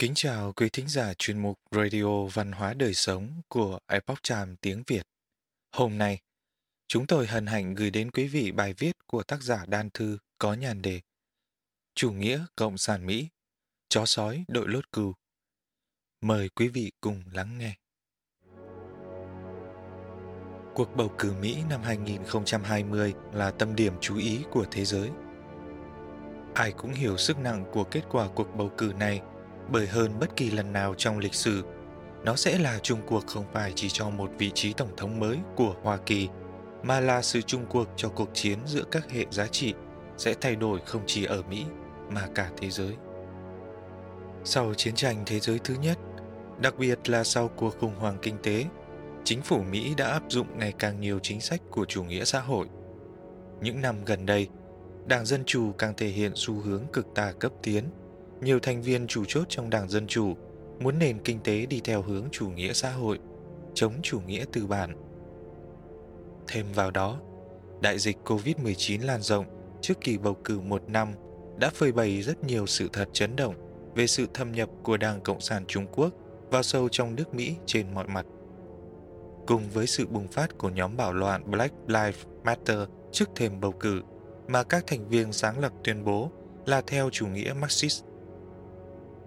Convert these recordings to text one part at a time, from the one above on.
Kính chào quý thính giả chuyên mục Radio Văn hóa Đời Sống của Epoch Time tiếng Việt. Hôm nay, chúng tôi hân hạnh gửi đến quý vị bài viết của tác giả Đan Thư có nhàn đề Chủ nghĩa Cộng sản Mỹ, chó sói đội lốt cừu. Mời quý vị cùng lắng nghe. Cuộc bầu cử Mỹ năm 2020 là tâm điểm chú ý của thế giới. Ai cũng hiểu sức nặng của kết quả cuộc bầu cử này – bởi hơn bất kỳ lần nào trong lịch sử, nó sẽ là chung cuộc không phải chỉ cho một vị trí tổng thống mới của Hoa Kỳ, mà là sự chung cuộc cho cuộc chiến giữa các hệ giá trị sẽ thay đổi không chỉ ở Mỹ mà cả thế giới. Sau chiến tranh thế giới thứ nhất, đặc biệt là sau cuộc khủng hoảng kinh tế, chính phủ Mỹ đã áp dụng ngày càng nhiều chính sách của chủ nghĩa xã hội. Những năm gần đây, Đảng Dân Chủ càng thể hiện xu hướng cực tà cấp tiến – nhiều thành viên chủ chốt trong Đảng Dân Chủ muốn nền kinh tế đi theo hướng chủ nghĩa xã hội, chống chủ nghĩa tư bản. Thêm vào đó, đại dịch COVID-19 lan rộng trước kỳ bầu cử một năm đã phơi bày rất nhiều sự thật chấn động về sự thâm nhập của Đảng Cộng sản Trung Quốc vào sâu trong nước Mỹ trên mọi mặt. Cùng với sự bùng phát của nhóm bảo loạn Black Lives Matter trước thềm bầu cử mà các thành viên sáng lập tuyên bố là theo chủ nghĩa Marxist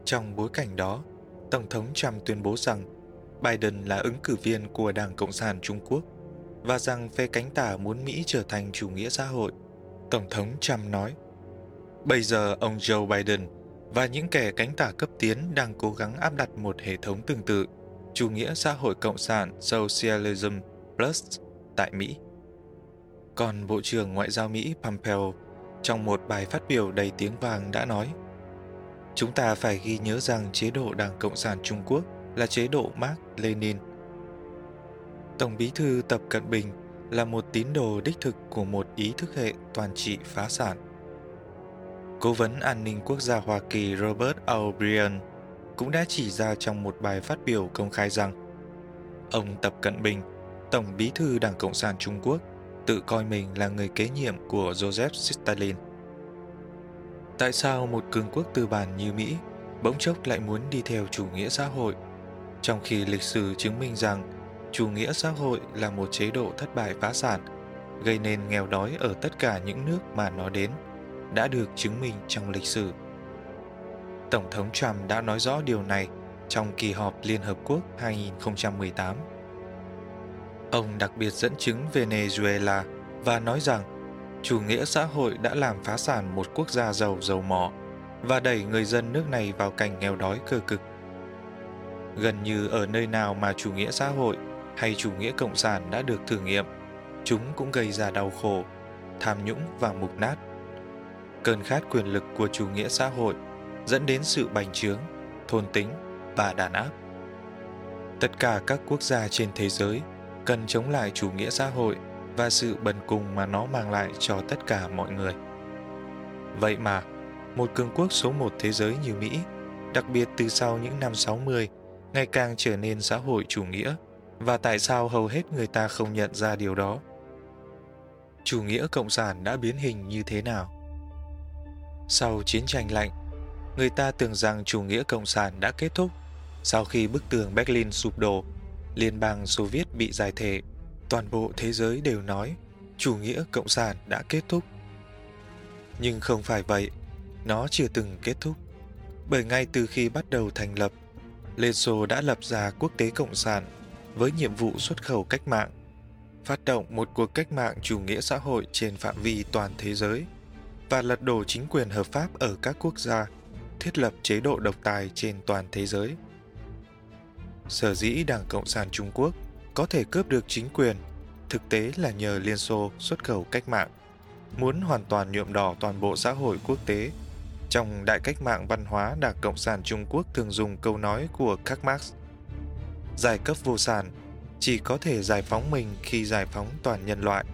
trong bối cảnh đó, Tổng thống Trump tuyên bố rằng Biden là ứng cử viên của Đảng Cộng sản Trung Quốc và rằng phe cánh tả muốn Mỹ trở thành chủ nghĩa xã hội. Tổng thống Trump nói, Bây giờ ông Joe Biden và những kẻ cánh tả cấp tiến đang cố gắng áp đặt một hệ thống tương tự, chủ nghĩa xã hội cộng sản Socialism Plus tại Mỹ. Còn Bộ trưởng Ngoại giao Mỹ Pompeo trong một bài phát biểu đầy tiếng vàng đã nói – Chúng ta phải ghi nhớ rằng chế độ Đảng Cộng sản Trung Quốc là chế độ Mark Lenin. Tổng bí thư Tập Cận Bình là một tín đồ đích thực của một ý thức hệ toàn trị phá sản. Cố vấn an ninh quốc gia Hoa Kỳ Robert O'Brien cũng đã chỉ ra trong một bài phát biểu công khai rằng ông Tập Cận Bình, Tổng bí thư Đảng Cộng sản Trung Quốc, tự coi mình là người kế nhiệm của Joseph Stalin. Tại sao một cường quốc tư bản như Mỹ bỗng chốc lại muốn đi theo chủ nghĩa xã hội, trong khi lịch sử chứng minh rằng chủ nghĩa xã hội là một chế độ thất bại phá sản, gây nên nghèo đói ở tất cả những nước mà nó đến, đã được chứng minh trong lịch sử. Tổng thống Trump đã nói rõ điều này trong kỳ họp Liên Hợp Quốc 2018. Ông đặc biệt dẫn chứng Venezuela và nói rằng chủ nghĩa xã hội đã làm phá sản một quốc gia giàu dầu mỏ và đẩy người dân nước này vào cảnh nghèo đói cơ cực. Gần như ở nơi nào mà chủ nghĩa xã hội hay chủ nghĩa cộng sản đã được thử nghiệm, chúng cũng gây ra đau khổ, tham nhũng và mục nát. Cơn khát quyền lực của chủ nghĩa xã hội dẫn đến sự bành trướng, thôn tính và đàn áp. Tất cả các quốc gia trên thế giới cần chống lại chủ nghĩa xã hội và sự bần cùng mà nó mang lại cho tất cả mọi người. Vậy mà, một cường quốc số một thế giới như Mỹ, đặc biệt từ sau những năm 60, ngày càng trở nên xã hội chủ nghĩa, và tại sao hầu hết người ta không nhận ra điều đó? Chủ nghĩa cộng sản đã biến hình như thế nào? Sau chiến tranh lạnh, người ta tưởng rằng chủ nghĩa cộng sản đã kết thúc sau khi bức tường Berlin sụp đổ, Liên bang Xô Viết bị giải thể toàn bộ thế giới đều nói chủ nghĩa cộng sản đã kết thúc. Nhưng không phải vậy, nó chưa từng kết thúc. Bởi ngay từ khi bắt đầu thành lập, Liên Xô đã lập ra quốc tế cộng sản với nhiệm vụ xuất khẩu cách mạng, phát động một cuộc cách mạng chủ nghĩa xã hội trên phạm vi toàn thế giới và lật đổ chính quyền hợp pháp ở các quốc gia, thiết lập chế độ độc tài trên toàn thế giới. Sở dĩ Đảng Cộng sản Trung Quốc có thể cướp được chính quyền thực tế là nhờ Liên Xô xuất khẩu cách mạng, muốn hoàn toàn nhuộm đỏ toàn bộ xã hội quốc tế. Trong đại cách mạng văn hóa Đảng Cộng sản Trung Quốc thường dùng câu nói của Karl Marx. Giải cấp vô sản chỉ có thể giải phóng mình khi giải phóng toàn nhân loại,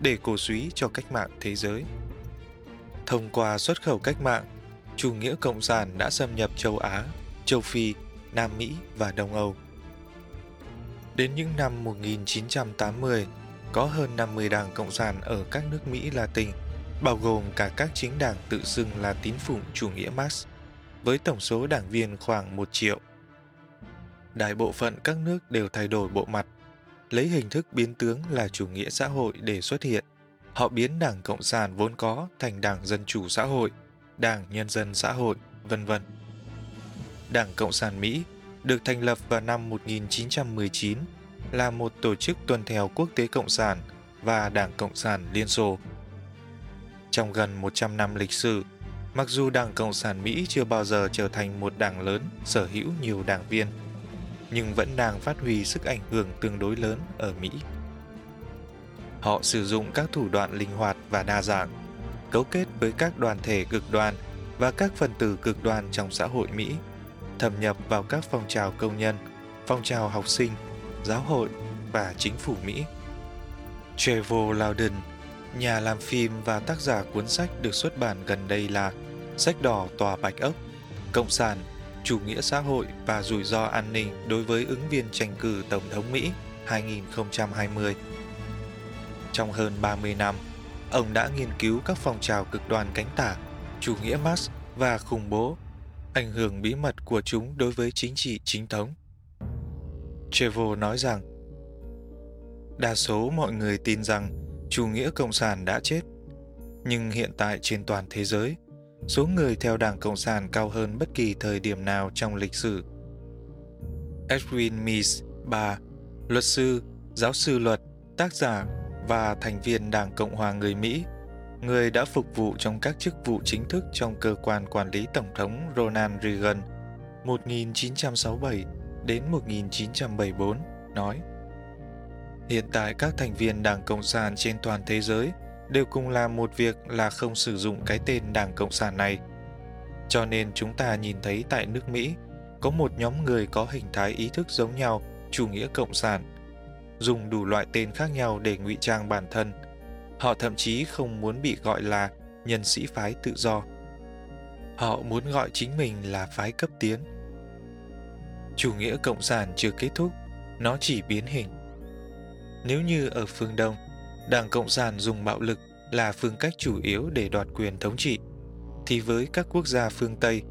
để cổ suý cho cách mạng thế giới. Thông qua xuất khẩu cách mạng, chủ nghĩa cộng sản đã xâm nhập châu Á, châu Phi, Nam Mỹ và Đông Âu – Đến những năm 1980, có hơn 50 đảng Cộng sản ở các nước Mỹ Latin, bao gồm cả các chính đảng tự xưng là tín phụng chủ nghĩa Marx, với tổng số đảng viên khoảng 1 triệu. Đại bộ phận các nước đều thay đổi bộ mặt, lấy hình thức biến tướng là chủ nghĩa xã hội để xuất hiện. Họ biến Đảng Cộng sản vốn có thành Đảng Dân Chủ Xã hội, Đảng Nhân dân Xã hội, vân vân. Đảng Cộng sản Mỹ được thành lập vào năm 1919 là một tổ chức tuân theo quốc tế cộng sản và Đảng Cộng sản Liên Xô. Trong gần 100 năm lịch sử, mặc dù Đảng Cộng sản Mỹ chưa bao giờ trở thành một đảng lớn sở hữu nhiều đảng viên, nhưng vẫn đang phát huy sức ảnh hưởng tương đối lớn ở Mỹ. Họ sử dụng các thủ đoạn linh hoạt và đa dạng, cấu kết với các đoàn thể cực đoan và các phần tử cực đoan trong xã hội Mỹ, thâm nhập vào các phong trào công nhân, phong trào học sinh, giáo hội và chính phủ Mỹ. Trevor Loudon, nhà làm phim và tác giả cuốn sách được xuất bản gần đây là Sách đỏ tòa bạch ốc, Cộng sản, chủ nghĩa xã hội và rủi ro an ninh đối với ứng viên tranh cử Tổng thống Mỹ 2020. Trong hơn 30 năm, ông đã nghiên cứu các phong trào cực đoan cánh tả, chủ nghĩa Marx và khủng bố, ảnh hưởng bí mật của chúng đối với chính trị chính thống. Trevor nói rằng, đa số mọi người tin rằng chủ nghĩa cộng sản đã chết, nhưng hiện tại trên toàn thế giới, số người theo Đảng Cộng sản cao hơn bất kỳ thời điểm nào trong lịch sử. Edwin Meese, bà, luật sư, giáo sư luật, tác giả và thành viên Đảng Cộng hòa người Mỹ, người đã phục vụ trong các chức vụ chính thức trong cơ quan quản lý Tổng thống Ronald Reagan 1967 đến 1974, nói Hiện tại các thành viên Đảng Cộng sản trên toàn thế giới đều cùng làm một việc là không sử dụng cái tên Đảng Cộng sản này. Cho nên chúng ta nhìn thấy tại nước Mỹ có một nhóm người có hình thái ý thức giống nhau, chủ nghĩa cộng sản, dùng đủ loại tên khác nhau để ngụy trang bản thân. Họ thậm chí không muốn bị gọi là nhân sĩ phái tự do. Họ muốn gọi chính mình là phái cấp tiến. Chủ nghĩa cộng sản chưa kết thúc, nó chỉ biến hình. Nếu như ở phương Đông, Đảng Cộng sản dùng bạo lực là phương cách chủ yếu để đoạt quyền thống trị, thì với các quốc gia phương Tây,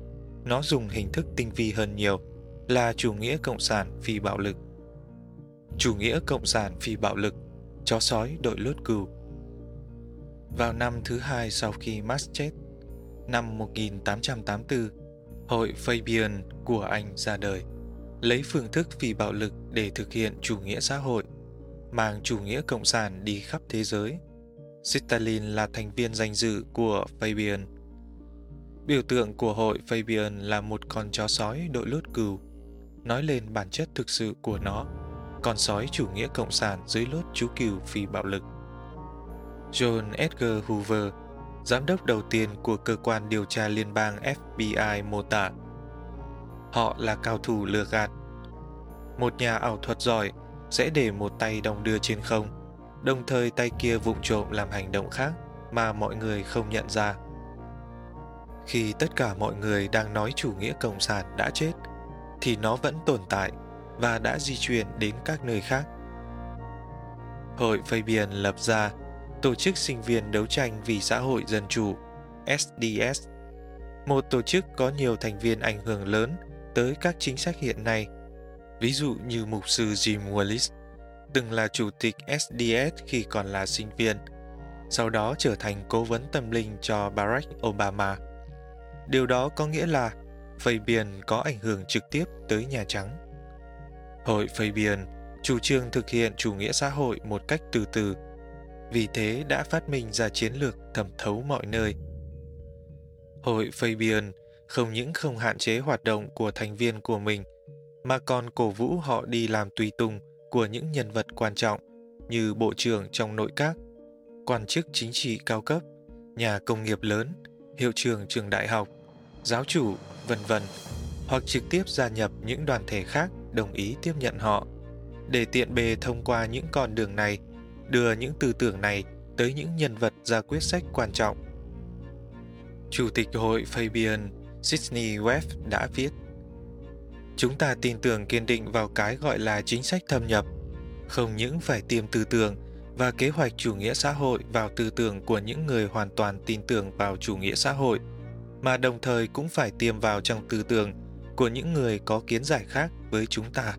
nó dùng hình thức tinh vi hơn nhiều là chủ nghĩa cộng sản phi bạo lực. Chủ nghĩa cộng sản phi bạo lực, chó sói đội lốt cừu. Vào năm thứ hai sau khi Marx chết, năm 1884, hội Fabian của Anh ra đời, lấy phương thức phi bạo lực để thực hiện chủ nghĩa xã hội mang chủ nghĩa cộng sản đi khắp thế giới. Stalin là thành viên danh dự của Fabian. Biểu tượng của hội Fabian là một con chó sói đội lốt cừu, nói lên bản chất thực sự của nó, con sói chủ nghĩa cộng sản dưới lốt chú cừu phi bạo lực. John Edgar Hoover, giám đốc đầu tiên của cơ quan điều tra liên bang FBI mô tả. Họ là cao thủ lừa gạt. Một nhà ảo thuật giỏi sẽ để một tay đong đưa trên không, đồng thời tay kia vụng trộm làm hành động khác mà mọi người không nhận ra. Khi tất cả mọi người đang nói chủ nghĩa cộng sản đã chết, thì nó vẫn tồn tại và đã di chuyển đến các nơi khác. Hội Fabian lập ra Tổ chức Sinh viên Đấu tranh vì Xã hội Dân Chủ SDS, một tổ chức có nhiều thành viên ảnh hưởng lớn tới các chính sách hiện nay Ví dụ như mục sư Jim Wallis, từng là chủ tịch SDS khi còn là sinh viên, sau đó trở thành cố vấn tâm linh cho Barack Obama. Điều đó có nghĩa là Fabian có ảnh hưởng trực tiếp tới Nhà Trắng. Hội Fabian chủ trương thực hiện chủ nghĩa xã hội một cách từ từ, vì thế đã phát minh ra chiến lược thẩm thấu mọi nơi. Hội Fabian không những không hạn chế hoạt động của thành viên của mình – mà còn cổ vũ họ đi làm tùy tùng của những nhân vật quan trọng như bộ trưởng trong nội các, quan chức chính trị cao cấp, nhà công nghiệp lớn, hiệu trưởng trường đại học, giáo chủ, vân vân, hoặc trực tiếp gia nhập những đoàn thể khác đồng ý tiếp nhận họ, để tiện bề thông qua những con đường này, đưa những tư tưởng này tới những nhân vật ra quyết sách quan trọng. Chủ tịch hội Fabian Sidney Webb đã viết Chúng ta tin tưởng kiên định vào cái gọi là chính sách thâm nhập, không những phải tiêm tư tưởng và kế hoạch chủ nghĩa xã hội vào tư tưởng của những người hoàn toàn tin tưởng vào chủ nghĩa xã hội, mà đồng thời cũng phải tiêm vào trong tư tưởng của những người có kiến giải khác với chúng ta.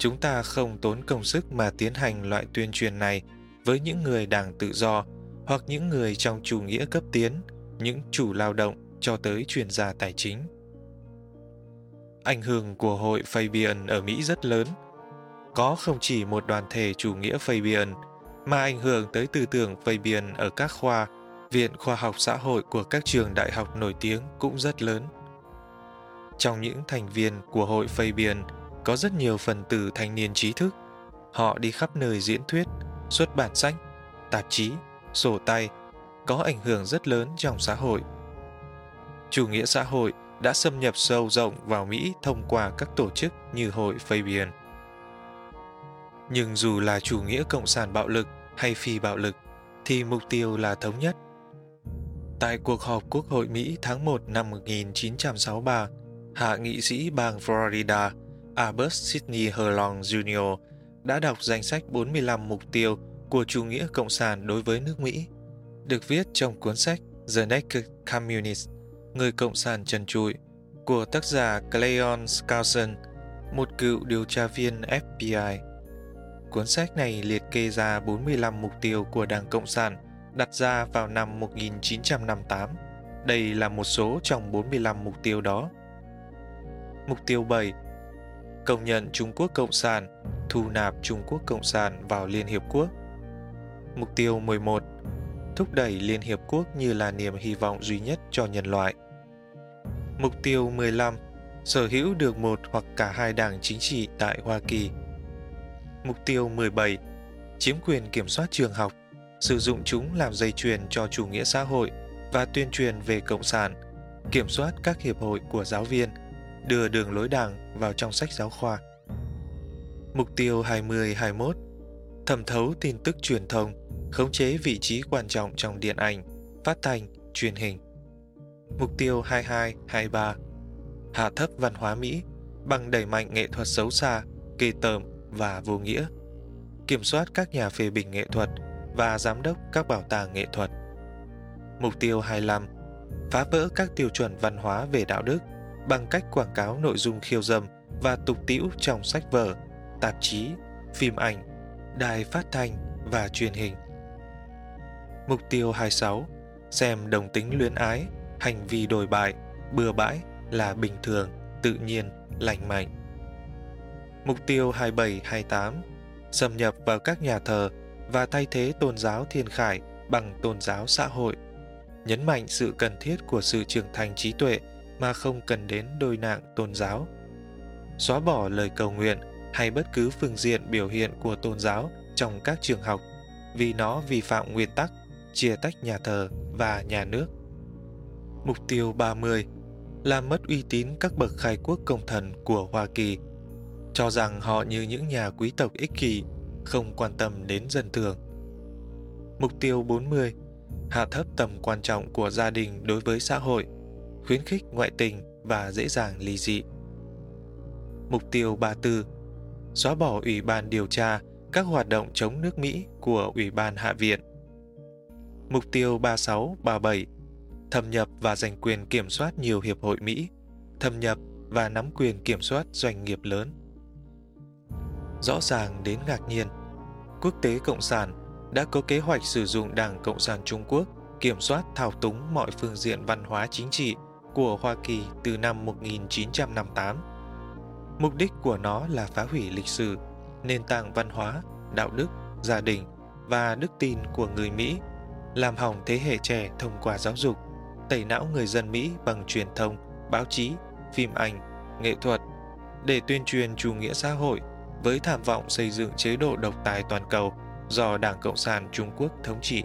Chúng ta không tốn công sức mà tiến hành loại tuyên truyền này với những người đảng tự do hoặc những người trong chủ nghĩa cấp tiến, những chủ lao động cho tới chuyên gia tài chính. Ảnh hưởng của hội Fabian ở Mỹ rất lớn. Có không chỉ một đoàn thể chủ nghĩa Fabian, mà ảnh hưởng tới tư tưởng Fabian ở các khoa, viện khoa học xã hội của các trường đại học nổi tiếng cũng rất lớn. Trong những thành viên của hội Fabian có rất nhiều phần tử thanh niên trí thức. Họ đi khắp nơi diễn thuyết, xuất bản sách, tạp chí, sổ tay, có ảnh hưởng rất lớn trong xã hội. Chủ nghĩa xã hội đã xâm nhập sâu rộng vào Mỹ thông qua các tổ chức như hội Fabian. Nhưng dù là chủ nghĩa cộng sản bạo lực hay phi bạo lực, thì mục tiêu là thống nhất. Tại cuộc họp Quốc hội Mỹ tháng 1 năm 1963, hạ nghị sĩ bang Florida Albert Sidney Herlong Jr. đã đọc danh sách 45 mục tiêu của chủ nghĩa cộng sản đối với nước Mỹ, được viết trong cuốn sách The Naked Communist, Người Cộng sản trần trụi, của tác giả Cleon Skousen, một cựu điều tra viên FBI. Cuốn sách này liệt kê ra 45 mục tiêu của Đảng Cộng sản đặt ra vào năm 1958. Đây là một số trong 45 mục tiêu đó. Mục tiêu 7 công nhận Trung Quốc Cộng sản, thu nạp Trung Quốc Cộng sản vào Liên Hiệp Quốc. Mục tiêu 11. Thúc đẩy Liên Hiệp Quốc như là niềm hy vọng duy nhất cho nhân loại. Mục tiêu 15. Sở hữu được một hoặc cả hai đảng chính trị tại Hoa Kỳ. Mục tiêu 17. Chiếm quyền kiểm soát trường học, sử dụng chúng làm dây chuyền cho chủ nghĩa xã hội và tuyên truyền về Cộng sản, kiểm soát các hiệp hội của giáo viên – đưa đường lối đảng vào trong sách giáo khoa. Mục tiêu 2021 Thẩm thấu tin tức truyền thông, khống chế vị trí quan trọng trong điện ảnh, phát thanh, truyền hình. Mục tiêu 22-23 Hạ thấp văn hóa Mỹ bằng đẩy mạnh nghệ thuật xấu xa, kỳ tởm và vô nghĩa. Kiểm soát các nhà phê bình nghệ thuật và giám đốc các bảo tàng nghệ thuật. Mục tiêu 25 Phá vỡ các tiêu chuẩn văn hóa về đạo đức, bằng cách quảng cáo nội dung khiêu dâm và tục tĩu trong sách vở, tạp chí, phim ảnh, đài phát thanh và truyền hình. Mục tiêu 26. Xem đồng tính luyến ái, hành vi đồi bại, bừa bãi là bình thường, tự nhiên, lành mạnh. Mục tiêu 27-28. Xâm nhập vào các nhà thờ và thay thế tôn giáo thiên khải bằng tôn giáo xã hội, nhấn mạnh sự cần thiết của sự trưởng thành trí tuệ mà không cần đến đôi nạng tôn giáo. Xóa bỏ lời cầu nguyện hay bất cứ phương diện biểu hiện của tôn giáo trong các trường học vì nó vi phạm nguyên tắc chia tách nhà thờ và nhà nước. Mục tiêu 30 làm mất uy tín các bậc khai quốc công thần của Hoa Kỳ, cho rằng họ như những nhà quý tộc ích kỷ, không quan tâm đến dân thường. Mục tiêu 40 hạ thấp tầm quan trọng của gia đình đối với xã hội – khuyến khích ngoại tình và dễ dàng ly dị. Mục tiêu 34 Xóa bỏ Ủy ban điều tra các hoạt động chống nước Mỹ của Ủy ban Hạ viện. Mục tiêu 36-37 Thâm nhập và giành quyền kiểm soát nhiều hiệp hội Mỹ, thâm nhập và nắm quyền kiểm soát doanh nghiệp lớn. Rõ ràng đến ngạc nhiên, quốc tế Cộng sản đã có kế hoạch sử dụng Đảng Cộng sản Trung Quốc kiểm soát thao túng mọi phương diện văn hóa chính trị của Hoa Kỳ từ năm 1958. Mục đích của nó là phá hủy lịch sử, nền tảng văn hóa, đạo đức, gia đình và đức tin của người Mỹ, làm hỏng thế hệ trẻ thông qua giáo dục, tẩy não người dân Mỹ bằng truyền thông, báo chí, phim ảnh, nghệ thuật để tuyên truyền chủ nghĩa xã hội với tham vọng xây dựng chế độ độc tài toàn cầu do Đảng Cộng sản Trung Quốc thống trị.